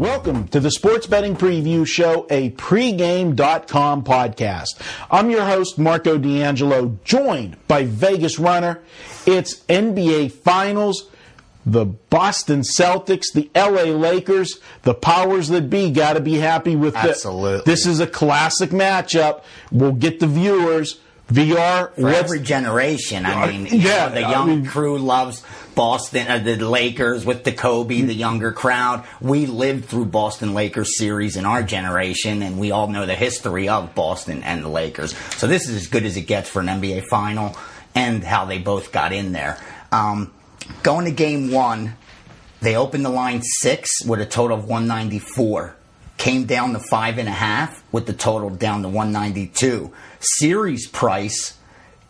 Welcome to the Sports Betting Preview Show, a pregame.com podcast. I'm your host, Marco D'Angelo, joined by Vegas Runner. It's NBA Finals. The Boston Celtics, the LA Lakers, the powers that be got to be happy with this. Absolutely. This is a classic matchup. We'll get the viewers. VR, for every generation. I mean, you yeah, know, the I young mean- crew loves Boston, uh, the Lakers with the Kobe, the younger crowd. We lived through Boston Lakers series in our generation, and we all know the history of Boston and the Lakers. So this is as good as it gets for an NBA final, and how they both got in there. Um, going to game one, they opened the line six with a total of 194. Came down to five and a half with the total down to 192. Series price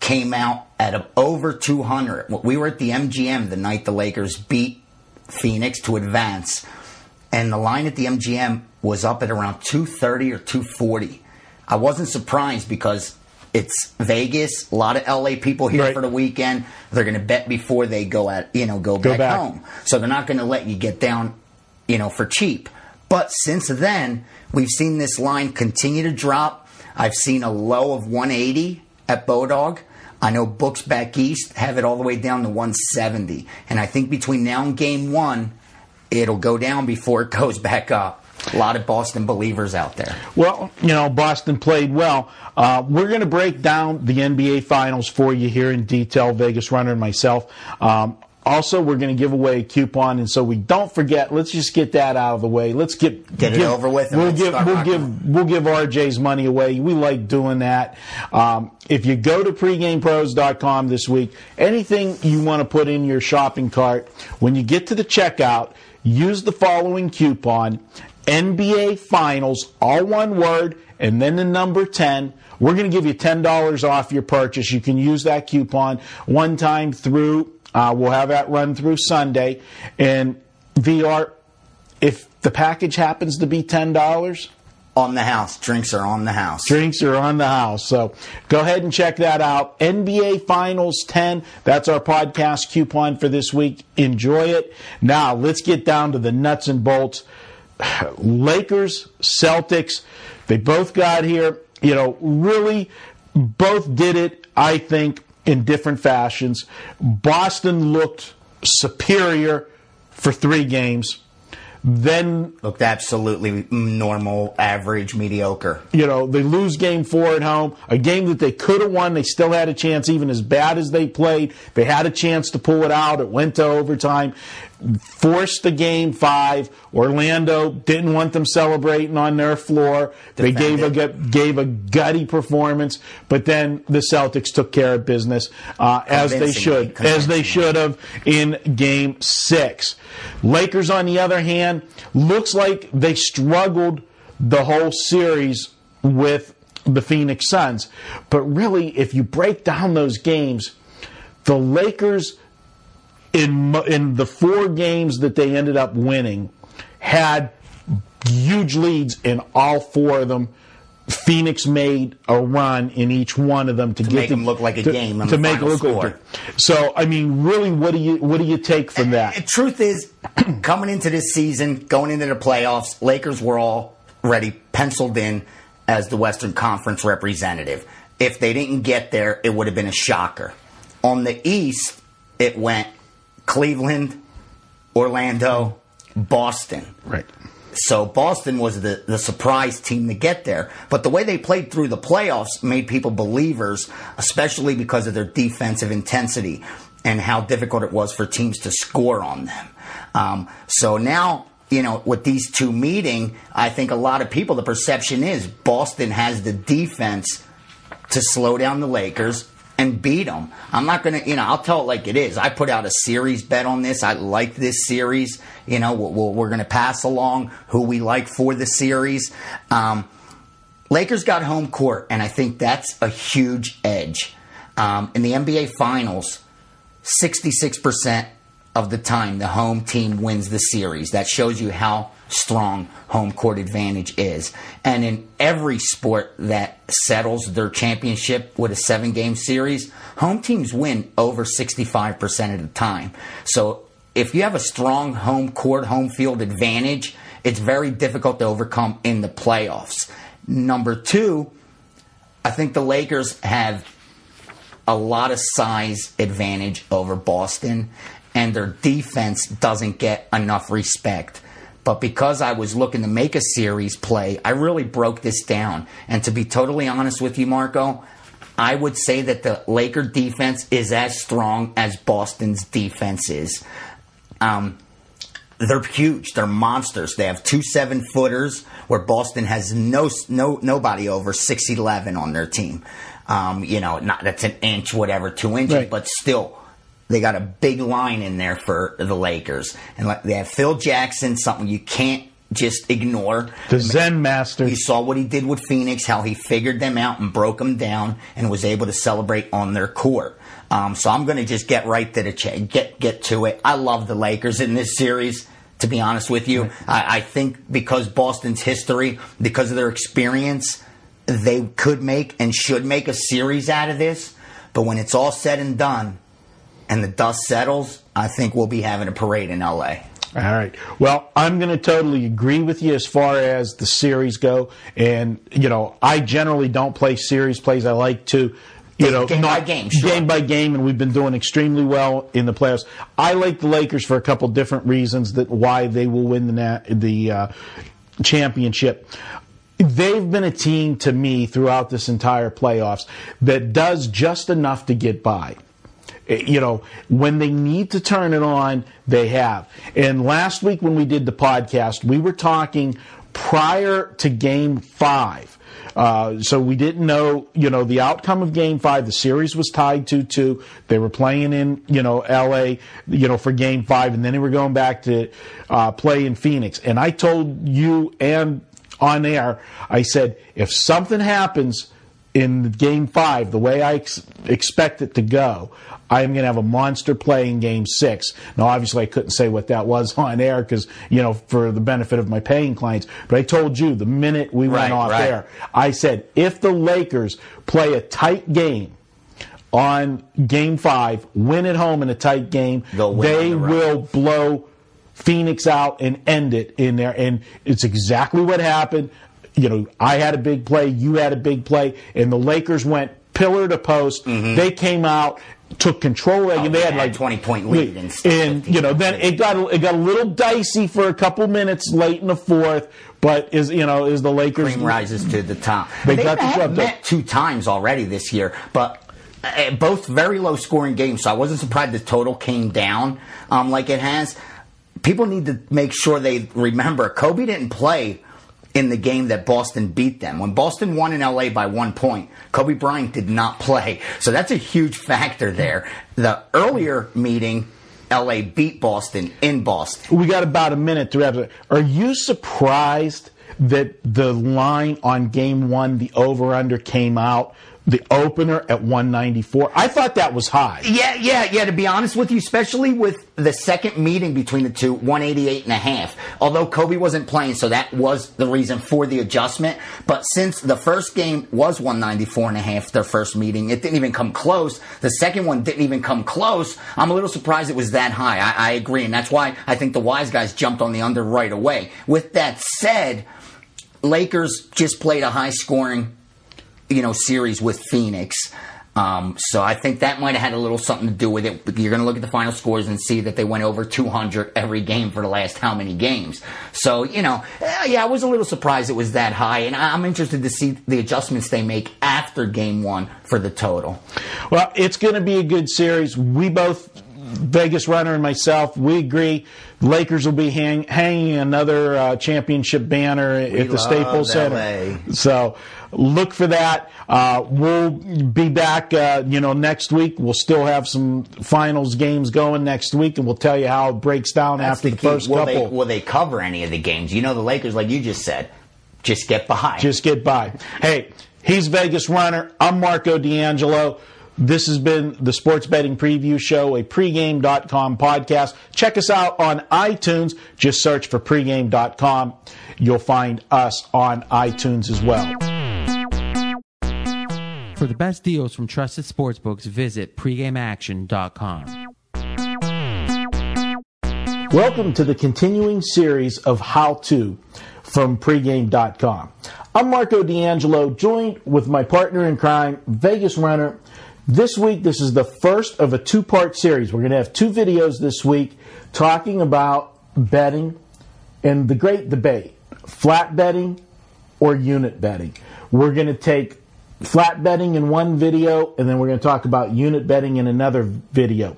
came out at over 200. We were at the MGM the night the Lakers beat Phoenix to advance, and the line at the MGM was up at around 230 or 240. I wasn't surprised because it's Vegas, a lot of LA people here Right. for the weekend. They're going to bet before they go at you know go, back, back. home. So they're not going to let you get down, you know, for cheap. But since then, we've seen this line continue to drop. I've seen a low of 180 at Bodog. I know books back east have it all the way down to 170. And I think between now and game one, it'll go down before it goes back up. A lot of Boston believers out there. Well, you know, Boston played well. Uh, we're going to break down the NBA Finals for you here in detail, Vegas Runner and myself. Um, also, we're going to give away a coupon, and so we don't forget. Let's just get that out of the way. Let's get Get it over with We'll give we'll rocking. give we'll give RJ's money away. We like doing that. Um, if you go to pregamepros.com this week, anything you want to put in your shopping cart, when you get to the checkout, use the following coupon NBA Finals, all one word, and then the number 10. We're going to give you $10 off your purchase. You can use that coupon one time through, uh, we'll have that run through Sunday. And VR, if the package happens to be $10, On the house. Drinks are on the house. drinks are on the house. So go ahead and check that out. NBA Finals 10. That's our podcast coupon for this week. Enjoy it. Now let's get down to the nuts and bolts. Lakers, Celtics, they both got here. You know, really, both did it, I think, in different fashions. Boston looked superior for three games. Then Looked absolutely normal, average, mediocre. you know, they lose game four at home, a game that they could have won. They still had a chance, even as bad as they played. They had a chance to pull it out. It went to overtime, forced the game five. Orlando didn't want them celebrating on their floor. They gave a gave a gutty performance, but then the Celtics took care of business uh, as they should, as they should have in game six. Lakers, on the other hand, looks like they struggled the whole series with the Phoenix Suns. But really, if you break down those games, the Lakers in in the four games that they ended up winning had huge leads in all four of them. Phoenix made a run in each one of them to, get make the- them look like a to- game to make it look like a- So I mean, really, what do you what do you take from that? The truth is, coming into this season, going into the playoffs, Lakers were already penciled in as the Western Conference representative. If they didn't get there, it would have been a shocker. On the East, it went Cleveland, Orlando, Boston. Right. So Boston was the, the surprise team to get there. But the way they played through the playoffs made people believers, especially because of their defensive intensity and how difficult it was for teams to score on them. Um, so now, you know, with these two meeting, I think a lot of people, the perception is Boston has the defense to slow down the Lakers and beat them. I'm not going to, you know, I'll tell it like it is. I put out a series bet on this. I like this series. You know, we'll, we're going to pass along who we like for the series. Um, Lakers got home court, and I think that's a huge edge. Um, in the NBA Finals, 66% of the time the home team wins the series. That shows you how strong home court advantage is. And in every sport that settles their championship with a seven game series, home teams win over 65% of the time. So if you have a strong home court, home field advantage, it's very difficult to overcome in the playoffs. Number two, I think the Lakers have a lot of size advantage over Boston, and their defense doesn't get enough respect. But because I was looking to make a series play, I really broke this down. And to be totally honest with you, Marco, I would say that the Laker defense is as strong as Boston's defense is. Um, they're huge. They're monsters. They have two seven footers where Boston has no no nobody over six eleven on their team. Um, you know, not that's an inch, whatever, two inches, Right. but still, they got a big line in there for the Lakers, and like they have Phil Jackson, something you can't just ignore. The Zen master. You saw what he did with Phoenix, how he figured them out and broke them down, and was able to celebrate on their court. Um, so I'm going to just get right to the ch- get get to it. I love the Lakers in this series. To be honest with you, I, I think because Boston's history, because of their experience, they could make and should make a series out of this. But when it's all said and done, and the dust settles, I think we'll be having a parade in LA. All right. Well, I'm going to totally agree with you as far as the series go. And, you know, I generally don't play series plays. I like to, you know, Game by game, sure. game by game, and we've been doing extremely well in the playoffs. I like the Lakers for a couple different reasons that why they will win the na- the uh, championship. They've been a team to me throughout this entire playoffs that does just enough to get by you know, when they need to turn it on, they have. And last week when we did the podcast, we were talking prior to game five. Uh, so we didn't know, you know, the outcome of game five. The series was tied 2-2. They were playing in, you know, LA, you know, for game five. And then they were going back to uh, play in Phoenix. And I told you and on air, I said, if something happens in game five, the way I ex- expect it to go, I am going to have a monster play in game six. Now, obviously, I couldn't say what that was on air because, you know, for the benefit of my paying clients, but I told you the minute we Right, went off right. air, I said, if the Lakers play a tight game, on game five, win at home in a tight game, they the will blow Phoenix out and end it in there. And it's exactly what happened. You know, I had a big play, you had a big play, and the Lakers went pillar to post. They came out, took control, and Mm-hmm. Oh, they they had like 20 point lead and and you know, then it got it got a little dicey for a couple minutes late in the fourth. But is you know is the Lakers cream rises to the top. They They got the have job done. met two times already this year, but uh, both very low scoring games. So I wasn't surprised the total came down um, like it has. People need to make sure they remember Kobe didn't play in the game that Boston beat them. When Boston won in LA by one point, Kobe Bryant did not play. So that's a huge factor there. The earlier meeting, LA beat Boston in Boston. We got about a minute to wrap it. Are you surprised that the line on game one, the over under came out, the opener at 194? I thought that was high. Yeah, yeah, yeah. To be honest with you, especially with the second meeting between the two, 188 and a half. Although Kobe wasn't playing, so that was the reason for the adjustment. But since the first game was 194 and a half, their first meeting, it didn't even come close. The second one didn't even come close. I'm a little surprised it was that high. I, I agree, and that's why I think the wise guys jumped on the under right away. With that said, Lakers just played a high scoring you know, series with Phoenix. Um, so I think that might have had a little something to do with it. But You're going to look at the final scores and see that they went over 200 every game for the last how many games. So you know, eh, yeah, I was a little surprised it was that high, and I- I'm interested to see the adjustments they make after game one for the total. Well, it's going to be a good series. We both, Vegas Runner and myself, we agree. Lakers will be hang, hanging another uh, championship banner at the love Staples Center. LA. So look for that. Uh, we'll be back, uh, you know, next week. We'll still have some finals games going next week, and we'll tell you how it breaks down That's after the, key. first will couple. They, will they cover any of the games? You know, the Lakers, like you just said, just get by. just get by. Hey, he's Vegas Runner. I'm Marco D'Angelo. This has been the Sports Betting Preview Show, a pregame.com podcast. Check us out on iTunes. Just search for pregame.com. You'll find us on iTunes as well. For the best deals from trusted sportsbooks, visit pregameaction.com. Welcome to the continuing series of How To from pregame.com. I'm Marco D'Angelo, joined with my partner in crime, Vegas Runner. This week, this is the first of a two part series. We're going to have two videos this week talking about betting and the great debate flat betting or unit betting. We're going to take flat betting in one video, and then we're going to talk about unit betting in another video.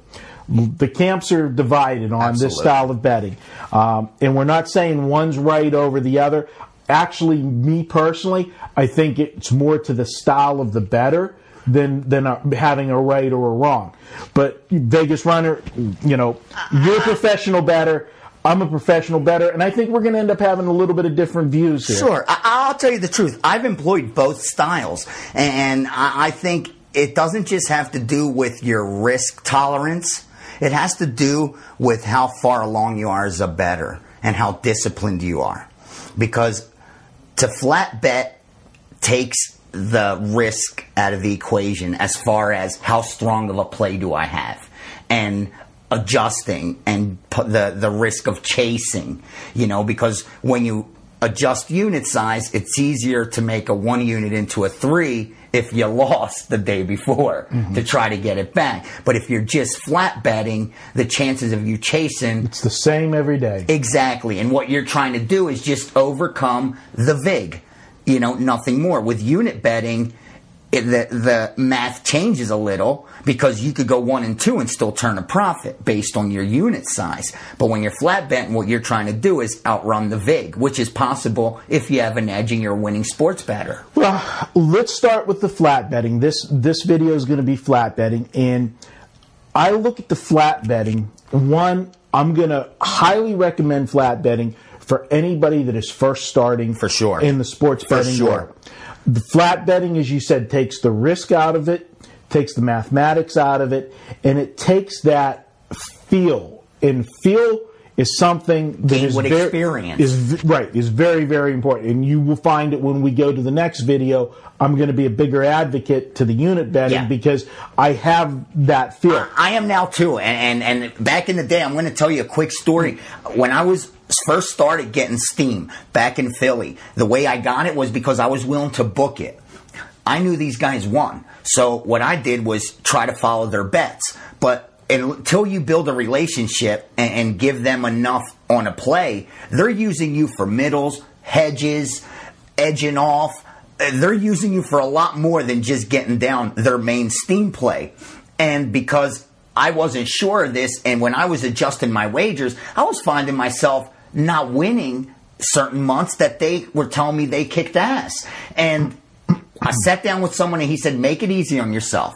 The camps are divided on this style of betting, um, and we're not saying one's right over the other. Actually, me personally, I think it's more to the style of the bettor than than having a right or a wrong. But Vegas runner, you know, you're a professional bettor. I'm a professional bettor, and I think we're going to end up having a little bit of different views here. Sure, I- I'll tell you the truth. I've employed both styles, and I I think it doesn't just have to do with your risk tolerance. It has to do with how far along you are as a bettor and how disciplined you are. Because to flat bet takes the risk out of the equation as far as how strong of a play do I have and adjusting and the the risk of chasing you know because when you adjust unit size it's easier to make a one unit into a three if you lost the day before to mm-hmm. try to get it back but if you're just flat betting the chances of you chasing It's the same every day. Exactly. And what you're trying to do is just overcome the VIG. You know, nothing more. With unit betting, it, the, the math changes a little because you could go one and two and still turn a profit based on your unit size. But when you're flat betting, what you're trying to do is outrun the VIG, which is possible if you have an edge and you're a winning sports bettor. Well, let's start with the flat betting. This this video is going to be flat betting, and I look at the flat betting. One, I'm going to highly recommend flat betting for anybody that is first starting For sure. in the sports For betting sure. world. The flat betting, as you said, takes the risk out of it, takes the mathematics out of it, and it takes that feel. And feel is something that is very, experience. is right is very very important, and you will find it when we go to the next video. I'm going to be a bigger advocate to the unit betting Yeah. because I have that feel. I am now too, and, and and back in the day, I'm going to tell you a quick story. When I was first started getting steam back in Philly, the way I got it was because I was willing to book it. I knew these guys won, so what I did was try to follow their bets. But until you build a relationship and, and give them enough on a play, they're using you for middles, hedges, edging off. They're using you for a lot more than just getting down their main steam play. And because I wasn't sure of this, and when I was adjusting my wagers, I was finding myself not winning certain months that they were telling me they kicked ass. And I sat down with someone and he said, make it easy on yourself.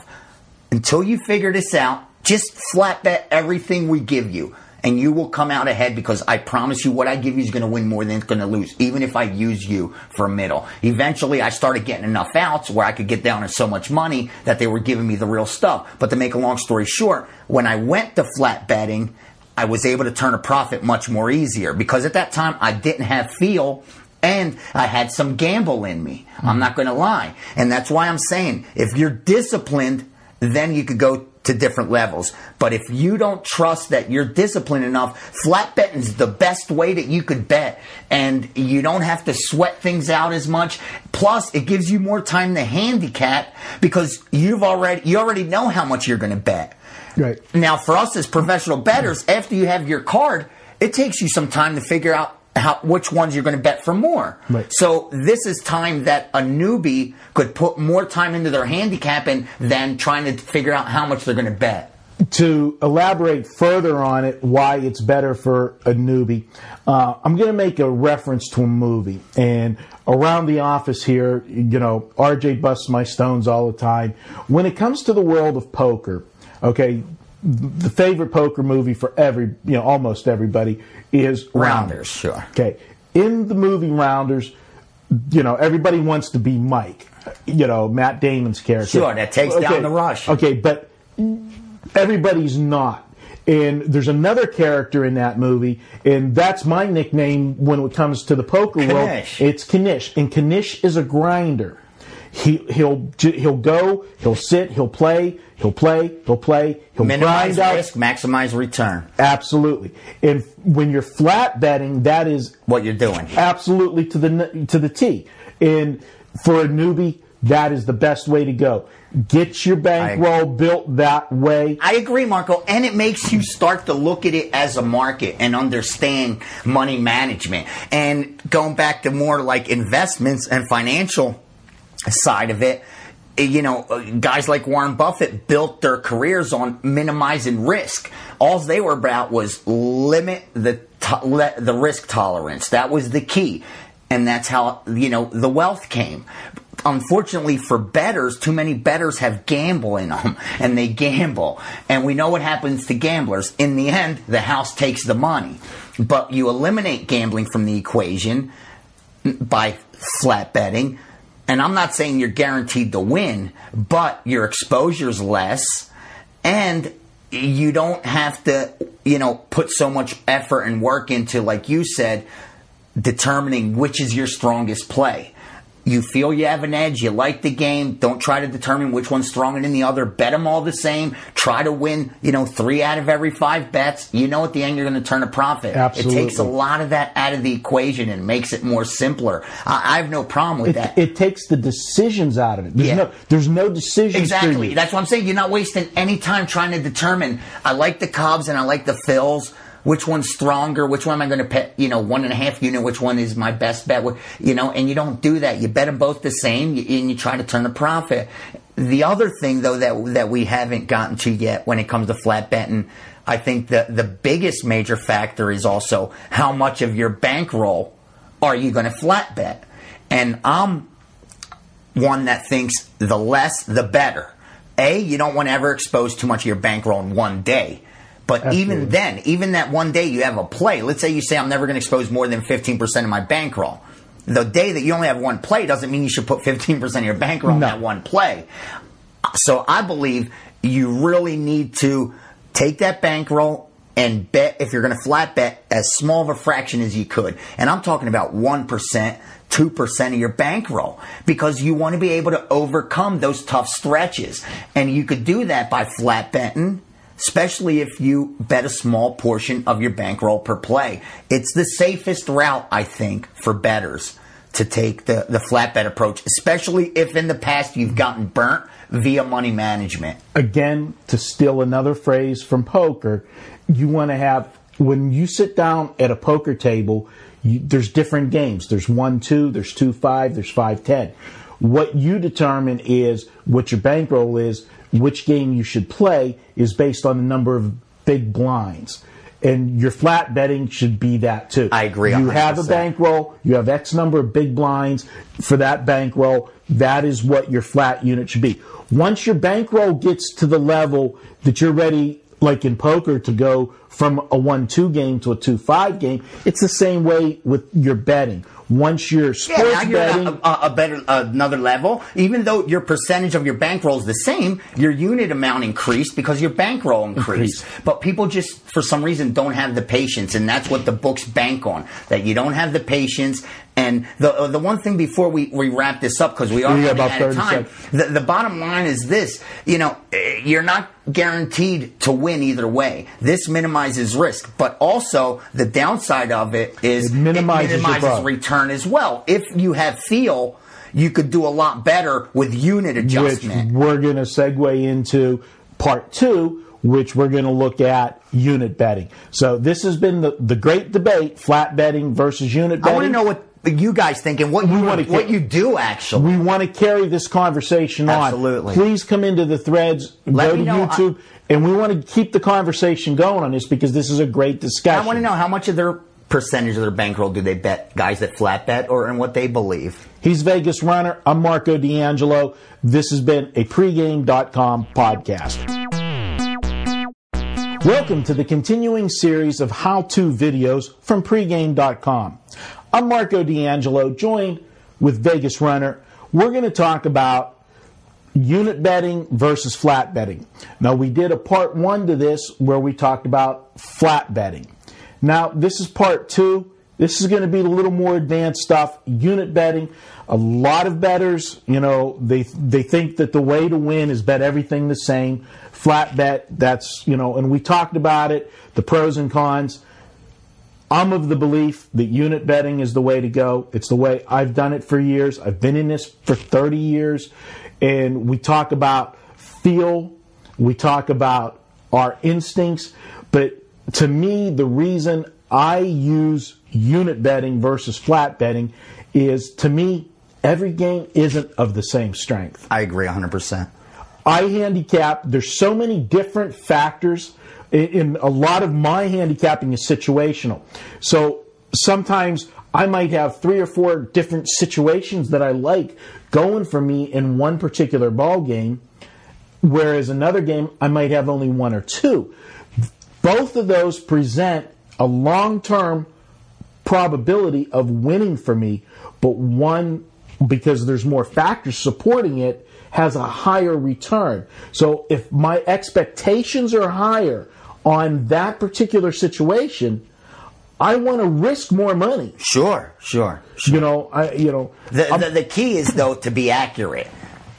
Until you figure this out, just flat bet everything we give you. And you will come out ahead because I promise you what I give you is going to win more than it's going to lose, even if I use you for middle. Eventually, I started getting enough outs where I could get down to so much money that they were giving me the real stuff. But to make a long story short, when I went to flat betting, I was able to turn a profit much more easier because at that time I didn't have feel and I had some gamble in me. I'm not going to lie. And that's why I'm saying if you're disciplined, then you could go to different levels. But if you don't trust that you're disciplined enough, flat betting's the best way that you could bet. And you don't have to sweat things out as much. Plus, it gives you more time to handicap because you've already, you already know how much you're going to bet. Right. Now, for us as professional bettors, after you have your card, it takes you some time to figure out how, which ones you're going to bet for more. Right. So this is time that a newbie could put more time into their handicapping than trying to figure out how much they're going to bet. to elaborate further on it, why it's better for a newbie, uh, I'm going to make a reference to a movie. And around the office here, you know, RJ busts my stones all the time. When it comes to the world of poker, okay, the favorite poker movie for every, you know, almost everybody is Rounders. Rounders, sure. Okay. In the movie Rounders, you know, everybody wants to be Mike, you know, Matt Damon's character. Sure, that takes down the rush. Okay, but everybody's not. And there's another character in that movie, and that's my nickname when it comes to the poker world. Knish. It's Knish, and Knish is a grinder. He he'll he'll go, he'll sit, he'll play, he'll play, he'll play, he'll Minimize grind out. risk, maximize return. Absolutely. And when you're flat betting, that is What you're doing. absolutely to the to the T. And for a newbie, that is the best way to go. Get your bankroll built that way. I agree, Marco, and it makes you start to look at it as a market and understand money management. And going back to more like investments and financial side of it, eh, you know, uh, guys like Warren Buffett built their careers on minimizing risk. All they were about was limit the to- the risk tolerance. That was the key, and that's how you know the wealth came. Unfortunately for bettors, too many bettors have gamble in them, and they gamble. And we know what happens to gamblers. In the end, the house takes the money. But you eliminate gambling from the equation by flat betting. And I'm not saying you're guaranteed to win, but your exposure's less and you don't have to, you know, put so much effort and work into, like you said, determining which is your strongest play. You feel you have an edge, you like the game, don't try to determine which one's stronger than the other, bet them all the same, try to win, you know, three out of every five bets. You know at the end you're going to turn a profit. Absolutely. It takes a lot of that out of the equation and makes it more simpler. I, I have no problem with It, that. it takes the decisions out of it. There's Yeah. no there's no decisions Exactly. That's what I'm saying. You're not wasting any time trying to determine. I like the Cubs and I like the Phils. Which one's stronger? Which one am I going to bet? You know, one and a half unit. Which one is my best bet? You know, and you don't do that. You bet them both the same, and you try to turn a profit. The other thing, though, that that we haven't gotten to yet when it comes to flat betting, I think the the biggest major factor is also how much of your bankroll are you going to flat bet? And I'm one that thinks the less the better. A, you don't want to ever expose too much of your bankroll in one day. But even then, even that one day you have a play, let's say you say I'm never going to expose more than 15% of my bankroll. The day that you only have one play doesn't mean you should put 15% of your bankroll on No. that one play. So I believe you really need to take that bankroll and bet if you're going to flat bet as small of a fraction as you could. And I'm talking about 1%, 2% of your bankroll because you want to be able to overcome those tough stretches. And you could do that by flat betting. Especially if you bet a small portion of your bankroll per play. It's the safest route, I think, for bettors to take the, the flat bet approach, especially if in the past you've gotten burnt via money management. again, to steal another phrase from poker, you want to have when you sit down at a poker table. You, there's different games. There's one, two. There's two, five. There's five, ten. What you determine is what your bankroll is. Which game you should play is based on the number of big blinds. And your flat betting should be that too. I agree You have a 100%. bankroll, you have X number of big blinds for that bankroll. That is what your flat unit should be. Once your bankroll gets to the level that you're ready, like in poker, to go from a 1 2 game to a 2 5 game, it's the same way with your betting. Once you're Yeah, sports now you're betting, a, a better another level. Even though your percentage of your bankroll is the same, your unit amount increased because your bankroll increased. Increased. But people just, for some reason, don't have the patience, and that's what the books bank on. That you don't have the patience. And the uh, the one thing before we, we wrap this up because we are running about out of time. seconds. The, the bottom line is this: you know, eh, you're not guaranteed to win either way. This minimizes risk, but also the downside of it is It minimizes your minimizes return as well. If you have feel, you could do a lot better with unit adjustment. which we're going to segue into part two, which we're going to look at unit betting. So this has been the, the great debate: flat betting versus unit betting. I want to know what you guys think and what you wanna what you do actually. We want to carry this conversation on. Absolutely. Please come into the threads, Let go to know. Uh, YouTube, and we want to keep the conversation going on this because this is a great discussion. I want to know how much of their percentage of their bankroll do they bet guys that flat bet or in what they believe. He's Vegas Runner. I'm Marco D'Angelo. This has been a pregame.com podcast. Welcome to the continuing series of how to videos from pregame.com. I'm Marco D'Angelo, joined with Vegas Runner, we're going to talk about unit betting versus flat betting. Now, we did a part one to this where we talked about flat betting. Now, this is part two. This is going to be a little more advanced stuff. Unit betting. A lot of bettors, you know, they they think that the way to win is bet everything the same. Flat bet. That's you know, and we talked about it. The pros and cons. I'm of the belief that unit betting is the way to go. It's the way I've done it for years. I've been in this for 30 years. And we talk about feel, we talk about our instincts. But to me, the reason I use unit betting versus flat betting is to me, every game isn't of the same strength. I agree 100%. I handicap, there's so many different factors. In, a lot of my handicapping is situational. So sometimes I might have three or four different situations that I like going for me in one particular ball game, whereas another game I might have only one or two. Both of those present a long term probability of winning for me, but one, because there's more factors supporting it, has a higher return. So if my expectations are higher on that particular situation, I want to risk more money. Sure, sure. You know, I you know The, the, the key is though to be accurate,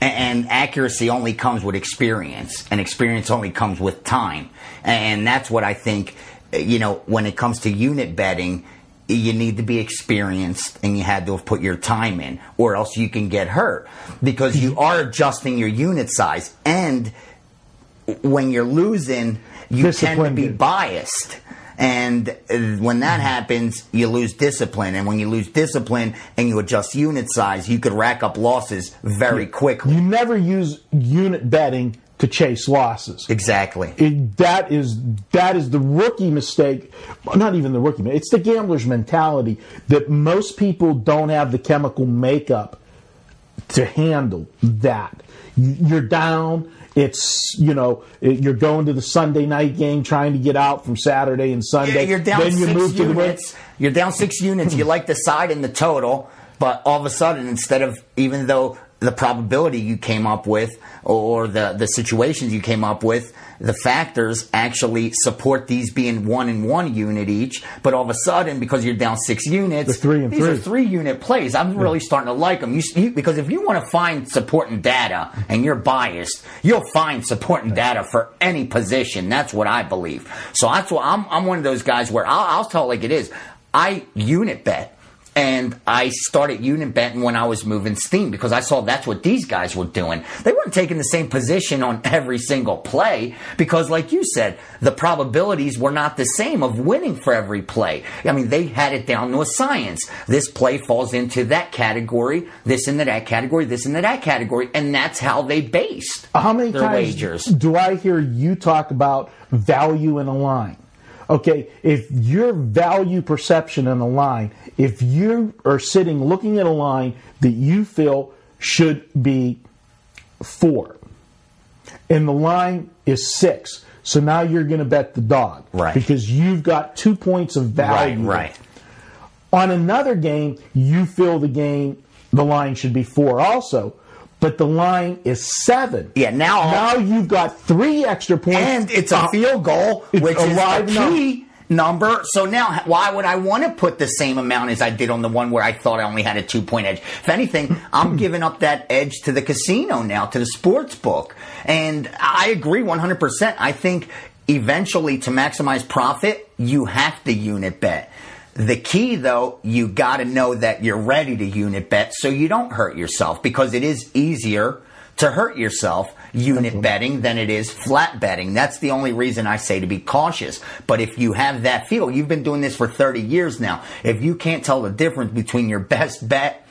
A- and accuracy only comes with experience, and experience only comes with time, and that's what I think. You know, when it comes to unit betting, you need to be experienced, and you had to have put your time in, or else you can get hurt because you are adjusting your unit size, and when you're losing, you tend to be biased. And uh, when that happens, you lose discipline. And when you lose discipline and you adjust unit size, you could rack up losses very quickly. you never use unit betting to chase losses. Exactly. It, that is that is the rookie mistake. Not even the rookie. It's the gambler's mentality that most people don't have the chemical makeup to handle that. You- You're down. It's you know you're going to the Sunday night game trying to get out from Saturday and Sunday. Yeah, you're down then you six move to the units. You're down six units. You like the side and the total, but all of a sudden, instead of even though the probability you came up with or the the situations you came up with, the factors actually support these being one and one unit each. But all of a sudden, because you're down six units, three and these are three. three unit plays. I'm really starting to like them. You, you, because if you want to find supporting data and you're biased, you'll find supporting data for any position. That's what I believe. So that's why I'm, I'm one of those guys where I'll, I'll tell it like it is. I unit bet. And I started unit betting when I was moving steam because I saw that's what these guys were doing. They weren't taking the same position on every single play because, like you said, the probabilities were not the same of winning for every play. I mean, they had it down to a science. This play falls into that category, this into that category, this into that category, and that's how they based How many their times wagers. do I hear you talk about value in a line? Okay, if your value perception in a line, if you are sitting looking at a line that you feel should be four, and the line is six, so now you're going to bet the dog, Right. Because you've got two points of value, Right, right. On another game, you feel the game, the line should be four also, but the line is seven. Yeah, now- now you've got three extra points, And it's a Uh, field goal, which a is a live key number. So now, why would I want to put the same amount as I did on the one where I thought I only had a two point edge? If anything, I'm giving up that edge to the casino now, to the sports book. And I agree 100%. I think eventually to maximize profit, you have to unit bet. The key though, you gotta know that you're ready to unit bet so you don't hurt yourself because it is easier to hurt yourself unit betting than it is flat betting. That's the only reason I say to be cautious. But if you have that feel, you've been doing this for 30 years now. If you can't tell the difference between your best bet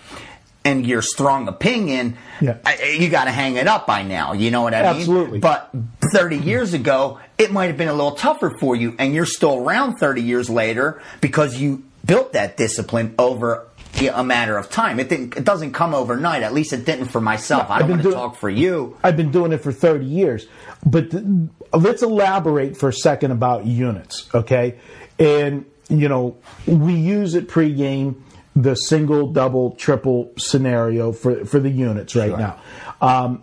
and your strong opinion, Yeah. You got to hang it up by now. You know what I mean? Absolutely. But 30 years ago, it might have been a little tougher for you, and you're still around 30 years later because you built that discipline over a matter of time. It didn't. It doesn't come overnight. At least it didn't for myself. I I've don't been want to talk for you. I've been doing it for 30 years. But th- let's elaborate for a second about units, okay? And, you know, we use it pregame the single, double, triple scenario for for the units right Sure. now. Um,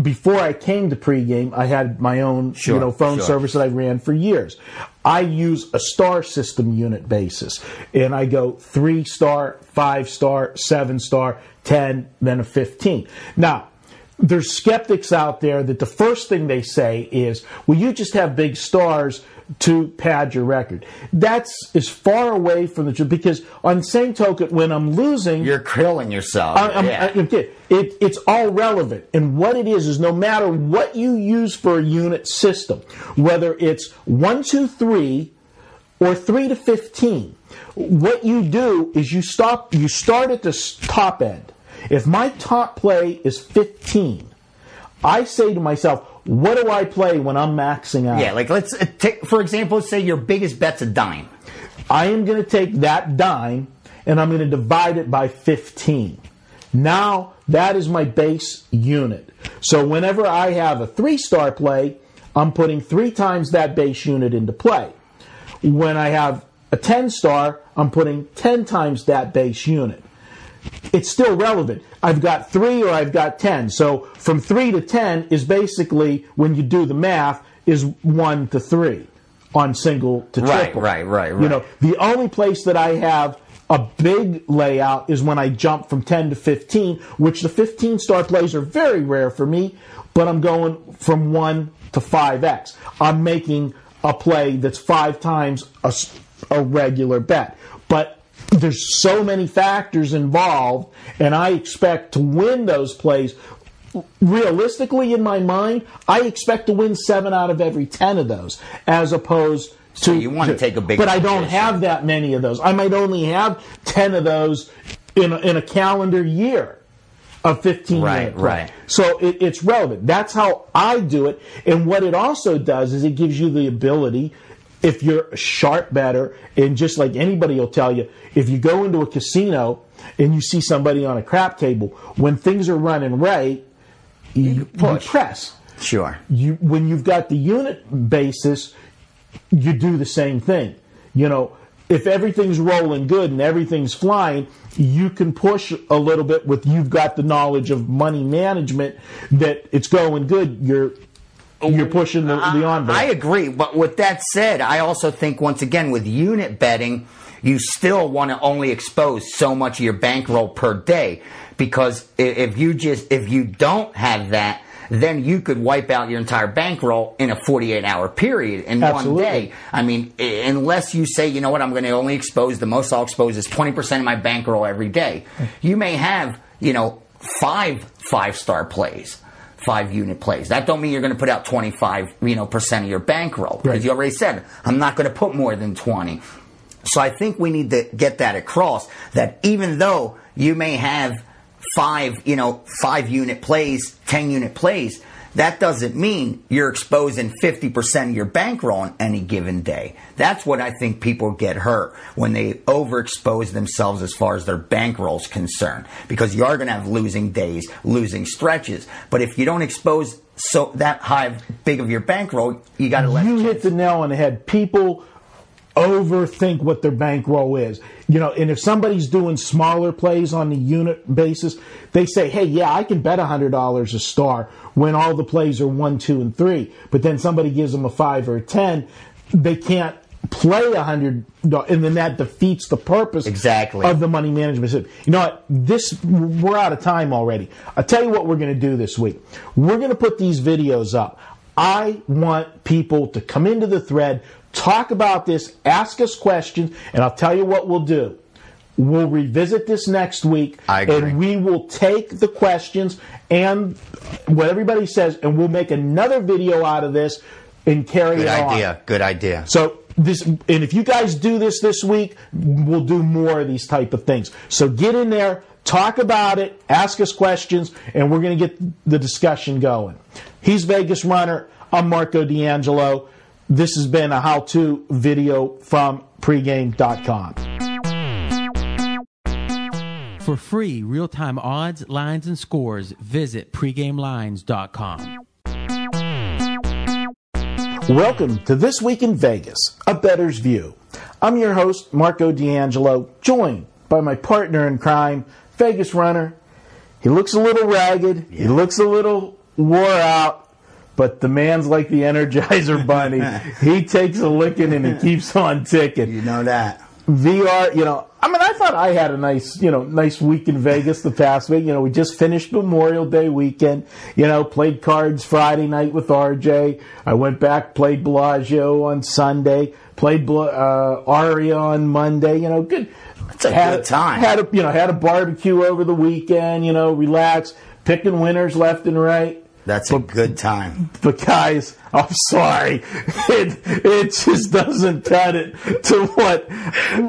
before I came to pregame, I had my own Sure, you know phone sure. service that I ran for years. I use a star system unit basis, and I go three star, five star, seven star, ten, then a fifteen. Now. There's skeptics out there that the first thing they say is, well, you just have big stars to pad your record. That's as far away from the truth because on the same token, when I'm losing, You're killing yourself. I- I'm- yeah. I- it, it's all relevant. And what it is, is no matter what you use for a unit system, whether it's one, two, three, or three to 15, what you do is you stop, you start at the top end. If my top play is 15, I say to myself, what do I play when I'm maxing out? yeah, like let's uh, take for example, let's say your biggest bet's a dime. I am going to take that dime and I'm going to divide it by 15. Now that is my base unit. So whenever I have a three star play, I'm putting three times that base unit into play. When I have a 10 star, I'm putting 10 times that base unit. It's still relevant. I've got three or I've got 10. So from three to 10 is basically, when you do the math, is one to three on single to Right, triple. right, right, You know, the only place that I have a big layout is when I jump from 10 to 15, which the 15 star plays are very rare for me, but I'm going from 1 to 5x. I'm making a play that's five times a, a regular bet. But there's so many factors involved, and I expect to win those plays. Realistically, in my mind, I expect to win seven out of every 10 of those, as opposed to. So you wanna take a big But I don't have that many of those. I might only have 10 of those in a, in a calendar year of 15 Right, minute play. right. So it, it's relevant. That's how I do it. And what it also does is it gives you the ability, if you're a sharp bettor, and just like anybody will tell you, if you go into a casino and you see somebody on a crap table, when things are running right, you, you push. press Sure. you when you've got the unit basis, you do the same thing. You know, if everything's rolling good and everything's flying, you can push a little bit with you've got the knowledge of money management that it's going good. You're you're pushing the, the envelope. I agree, but with that said, I also think once again with unit betting, you still want to only expose so much of your bankroll per day because if you just if you don't have that, then you could wipe out your entire bankroll in a 48 hour period in Absolutely. one day. I mean, unless you say, you know what, I'm going to only expose the most I'll expose is 20% of my bankroll every day. Mm. You may have, you know, five five star plays. Five unit plays. That don't mean you're going to put out 25, you know, percent of your bankroll. Because Right. you already said, I'm not going to put more than 20. So I think we need to get that across that even though you may have five, you know, five unit plays, 10 unit plays, that doesn't mean you're exposing 50% of your bankroll on any given day. That's what I think people get hurt when they overexpose themselves as far as their bankroll's concerned. Because you are going to have losing days, losing stretches. But if you don't expose so that high big of your bankroll, you got to let you hit the nail on the head. People overthink what their bankroll is. You know, and if somebody's doing smaller plays on the unit basis, they say, "Hey, yeah, I can bet hundred dollars a star when all the plays are one, two, and three. But then somebody gives them a five or a ten, they can't play a hundred, and then that defeats the purpose Exactly. of the money management system. You know what? This we're out of time already. I'll tell you what we're going to do this week. We're going to put these videos up. I want people to come into the thread, talk about this, ask us questions, and I'll tell you what we'll do. We'll revisit this next week, I agree. and we will take the questions and what everybody says, and we'll make another video out of this and carry Good it on. Good idea. Good idea. So this, and if you guys do this this week, we'll do more of these type of things. So get in there, talk about it, ask us questions, and we're going to get the discussion going. He's Vegas Runner. I'm Marco D'Angelo. This has been a how-to video from pregame.com. For free real-time odds, lines, and scores, visit pregamelines.com. Welcome to This Week in Vegas, a bettor's view. I'm your host, Marco D'Angelo, joined by my partner in crime, Vegas runner. He looks a little ragged. He looks a little wore out. But the man's like the Energizer Bunny. he takes a licking and he keeps on ticking. You know that. VR, you know, I mean, I thought I had a nice, you know, nice week in Vegas the past week. You know, we just finished Memorial Day weekend. You know, played cards Friday night with RJ. I went back, played Bellagio on Sunday, played uh, Aria on Monday. You know, good. It's a had, good time. Had a, you know, had a barbecue over the weekend. You know, relax, picking winners left and right. That's a good time. But guys, I'm sorry, it it just doesn't cut it to what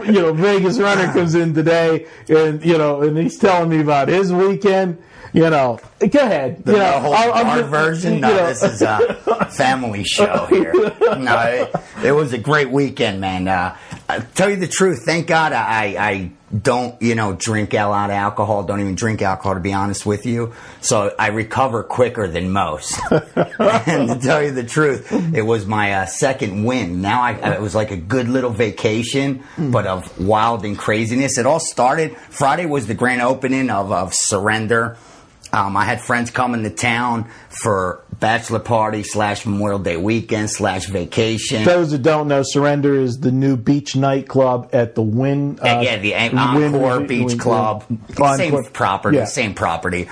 you know. Vegas runner comes in today, and you know, and he's telling me about his weekend. You know, go ahead. The, you know, whole I'm just- version? No, know. this is a family show here. No, it, it was a great weekend, man. Uh, I tell you the truth, thank God I, I don't, you know, drink a lot of alcohol. Don't even drink alcohol, to be honest with you. So I recover quicker than most. and to tell you the truth, it was my uh, second win. Now I, it was like a good little vacation, but of wild and craziness. It all started Friday was the grand opening of, of Surrender. Um, I had friends coming to town for bachelor party slash Memorial Day weekend slash vacation. Those that don't know, Surrender is the new beach nightclub at the Wynn. Uh, yeah, the Encore Beach Club, same property, Yeah. same property.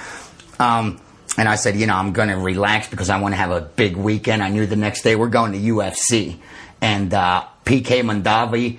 Um, and I said, you know, I'm going to relax because I want to have a big weekend. I knew the next day we're going to UFC, and uh, PK Mandavi,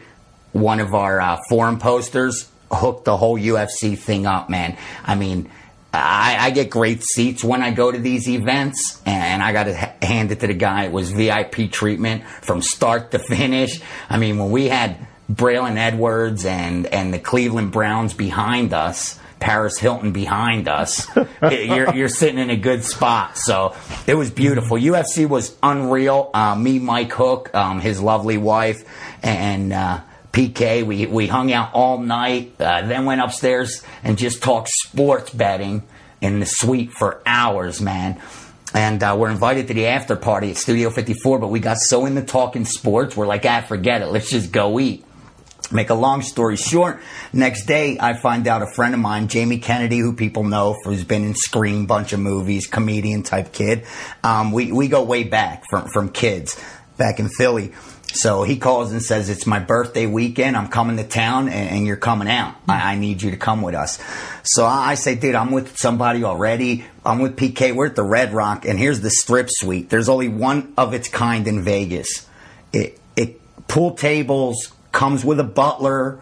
one of our uh, forum posters, hooked the whole UFC thing up. Man, I mean. I, I get great seats when I go to these events, and I got to ha- hand it to the guy. It was VIP treatment from start to finish. I mean, when we had Braylon Edwards and and the Cleveland Browns behind us, Paris Hilton behind us, you're you're sitting in a good spot. So it was beautiful. UFC was unreal. Uh, me, Mike Hook, um, his lovely wife, and. Uh, PK. We we hung out all night, uh, then went upstairs and just talked sports betting in the suite for hours, man. And uh, we're invited to the after party at Studio 54, but we got so in into talking sports, we're like, ah, forget it. Let's just go eat. Make a long story short, next day I find out a friend of mine, Jamie Kennedy, who people know, who's been in Scream, bunch of movies, comedian type kid. Um, we we go way back from from kids back in Philly. So he calls and says, "It's my birthday weekend. I'm coming to town, and, and you're coming out. I, I need you to come with us." So I, I say, "Dude, I'm with somebody already. I'm with PK. We're at the Red Rock, and here's the strip suite. There's only one of its kind in Vegas. It it pool tables comes with a butler."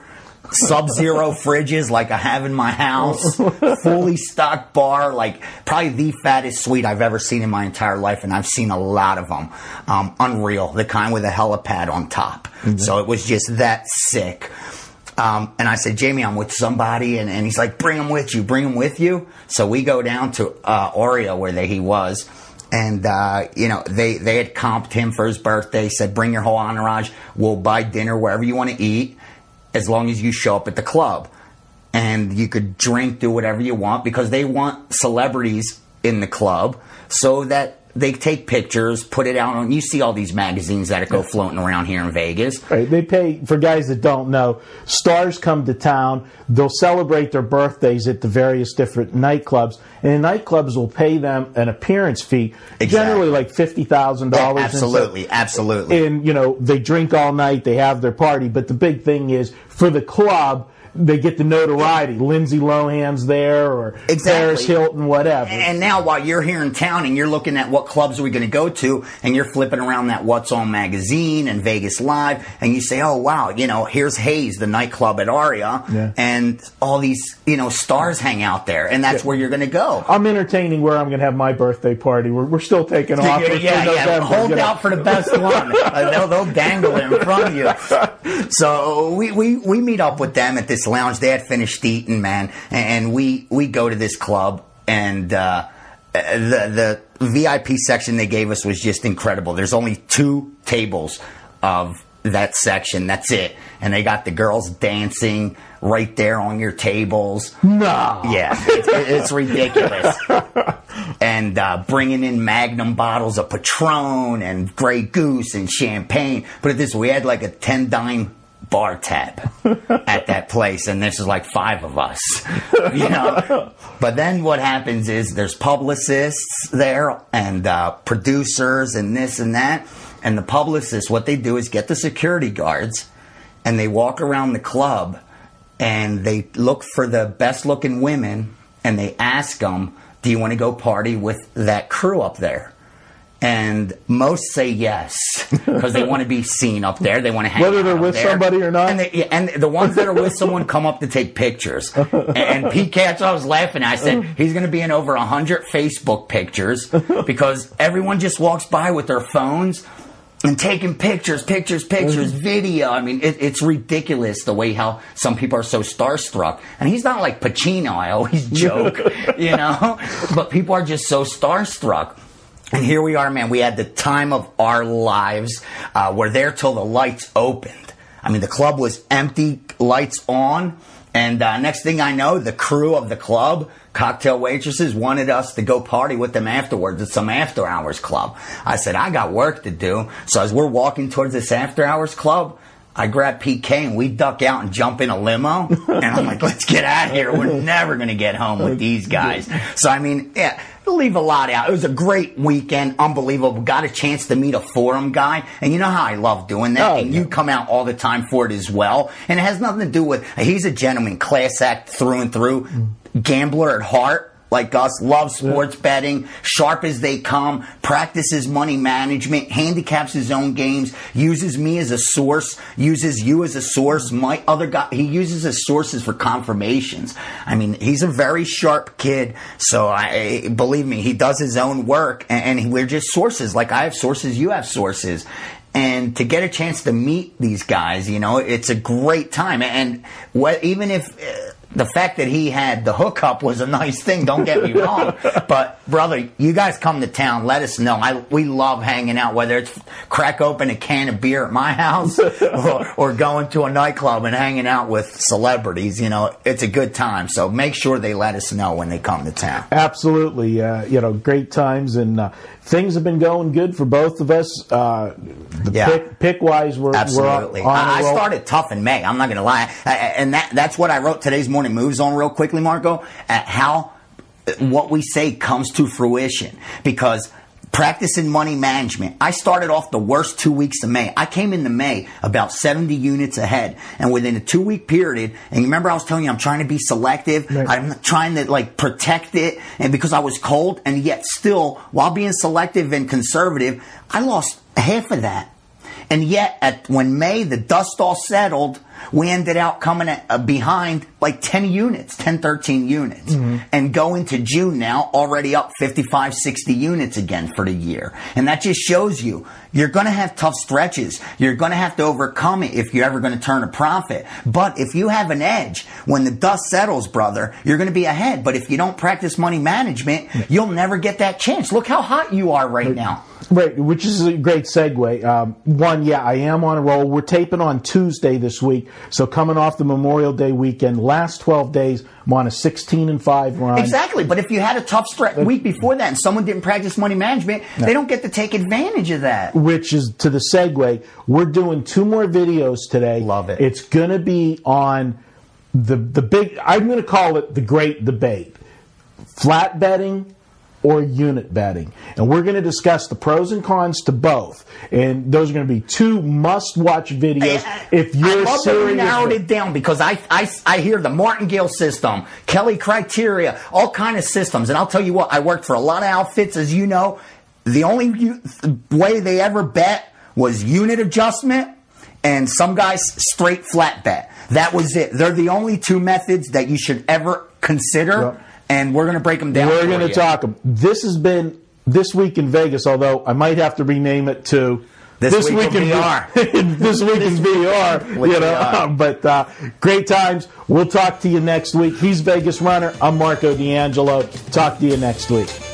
Sub-zero fridges like I have in my house, fully stocked bar, like probably the fattest suite I've ever seen in my entire life, and I've seen a lot of them. Um, unreal, the kind with a helipad on top. So it was just that sick. Um, and I said, Jamie, I'm with somebody, and, and he's like, bring him with you, bring him with you. So we go down to uh, Oreo where they, he was, and uh, you know they they had comped him for his birthday. Said, bring your whole entourage. We'll buy dinner wherever you want to eat, as long as you show up at the club, and you could drink, do whatever you want because they want celebrities in the club so that. They take pictures, put it out on. You see all these magazines that go floating around here in Vegas. Right, they pay for guys that don't know. Stars come to town. They'll celebrate their birthdays at the various different nightclubs, and the nightclubs will pay them an appearance fee, generally like fifty thousand dollars. Absolutely, absolutely. And you know they drink all night. They have their party, but the big thing is for the club. They get the notoriety. Lindsay Lohan's there, or Exactly. Paris Hilton, whatever. And now, while you're here in town and you're looking at what clubs are we going to go to, and you're flipping around that What's On magazine and Vegas Live, and you say, "Oh wow, you know, here's Haze, the nightclub at Aria, Yeah. and all these, you know, stars hang out there, and that's where you're going to go." I'm entertaining where I'm going to have my birthday party. We're, we're still taking off. yeah, yeah, yeah. November, Hold you know. out for the best one. Uh, they'll, they'll dangle it in front of you. So we, we, we meet up with them at this lounge. They had finished eating, man, and we we go to this club and. Uh, the the VIP section they gave us was just incredible. There's only two tables of that section. That's it, and they got the girls dancing right there on your tables. No. Yeah, it's, it's ridiculous. and uh, bringing in Magnum bottles of Patron and Grey Goose and champagne. Put it this way, we had like a ten dime bar tab at that place, and this is like five of us, you know. But then what happens is there's publicists there and uh, producers and this and that, and the publicists what they do is get the security guards, and they walk around the club, and they look for the best looking women, and they ask them, "Do you want to go party with that crew up there?" And most say yes because they want to be seen up there. They want to hang Whether they're with there. somebody or not? And, they, and the ones that are with someone come up to take pictures. And, and Pete Katz, I was laughing. I said he's going to be in over a hundred Facebook pictures because everyone just walks by with their phones. And taking pictures, pictures, pictures, video. I mean, it, it's ridiculous the way how some people are so starstruck. And he's not like Pacino. I always joke, you know, but people are just so starstruck. And here we are, man. We had the time of our lives. Uh, we're there till the lights opened. I mean, the club was empty, lights on. And uh, next thing I know, the crew of the club, cocktail waitresses, wanted us to go party with them afterwards at some after hours club. I said, I got work to do. So as we're walking towards this after hours club, I grab PK and we duck out and jump in a limo. And I'm like, let's get out of here. We're never going to get home with these guys. So, I mean, yeah, leave a lot out. It was a great weekend. Unbelievable. Got a chance to meet a forum guy. And you know how I love doing that? Oh, and yeah. you come out all the time for it as well. And it has nothing to do with, he's a gentleman, class act through and through, gambler at heart. Like us, loves sports betting, sharp as they come, practices money management, handicaps his own games, uses me as a source, uses you as a source, my other guy, he uses as sources for confirmations. I mean, he's a very sharp kid, so I, believe me, he does his own work, and, and we're just sources. Like I have sources, you have sources and to get a chance to meet these guys, you know, it's a great time. And what, even if uh, the fact that he had the hookup was a nice thing, don't get me wrong. but brother, you guys come to town, let us know. I we love hanging out, whether it's crack open a can of beer at my house or, or going to a nightclub and hanging out with celebrities. You know, it's a good time. So make sure they let us know when they come to town. Absolutely, uh, you know, great times, and uh, things have been going good for both of us. Uh, the Yeah. pick, pick wise, we're Absolutely. We're on, I, I started tough in May. I'm not going to lie. I- and that, that's what I wrote today's morning moves on real quickly, Marco, at how what we say comes to fruition. Because practicing money management, I started off the worst two weeks of May. I came into May about 70 units ahead. And within a two week period, and you remember I was telling you I'm trying to be selective. Right. I'm trying to like protect it. And because I was cold and yet still, while being selective and conservative, I lost half of that. And yet, at when May the dust all settled, we ended out coming at, uh, behind like 10 units, 10, 13 units, and going to June now already up 55, 60 units again for the year. And that just shows you you're going to have tough stretches. You're going to have to overcome it if you're ever going to turn a profit. But if you have an edge, when the dust settles, brother, you're going to be ahead. But if you don't practice money management, you'll never get that chance. Look how hot you are right now. Right, which is a great segue. Um, one, yeah, I am on a roll. We're taping on Tuesday this week, so coming off the Memorial Day weekend, last 12 days, I'm on a 16 and 5 run. Exactly, but if you had a tough stre- week before that and someone didn't practice money management, they don't get to take advantage of that. Which is to the segue. We're doing two more videos today. Love it. It's going to be on the the big. I'm going to call it the great debate: flat betting or unit betting, and we're going to discuss the pros and cons to both. And those are going to be two must-watch videos if you're I love that serious. narrowed it down because I, I, I hear the Martingale system, Kelly criteria, all kind of systems. And I'll tell you what, I worked for a lot of outfits, as you know. The only way they ever bet was unit adjustment and some guys straight flat bet. That was it. They're the only two methods that you should ever consider. Yep. And we're going to break them down. We're going to talk. This has been this week in Vegas. Although I might have to rename it to This Week in VR. this week in VR. You know, but uh, great times. We'll talk to you next week. He's Vegas Runner. I'm Marco D'Angelo. Talk to you next week.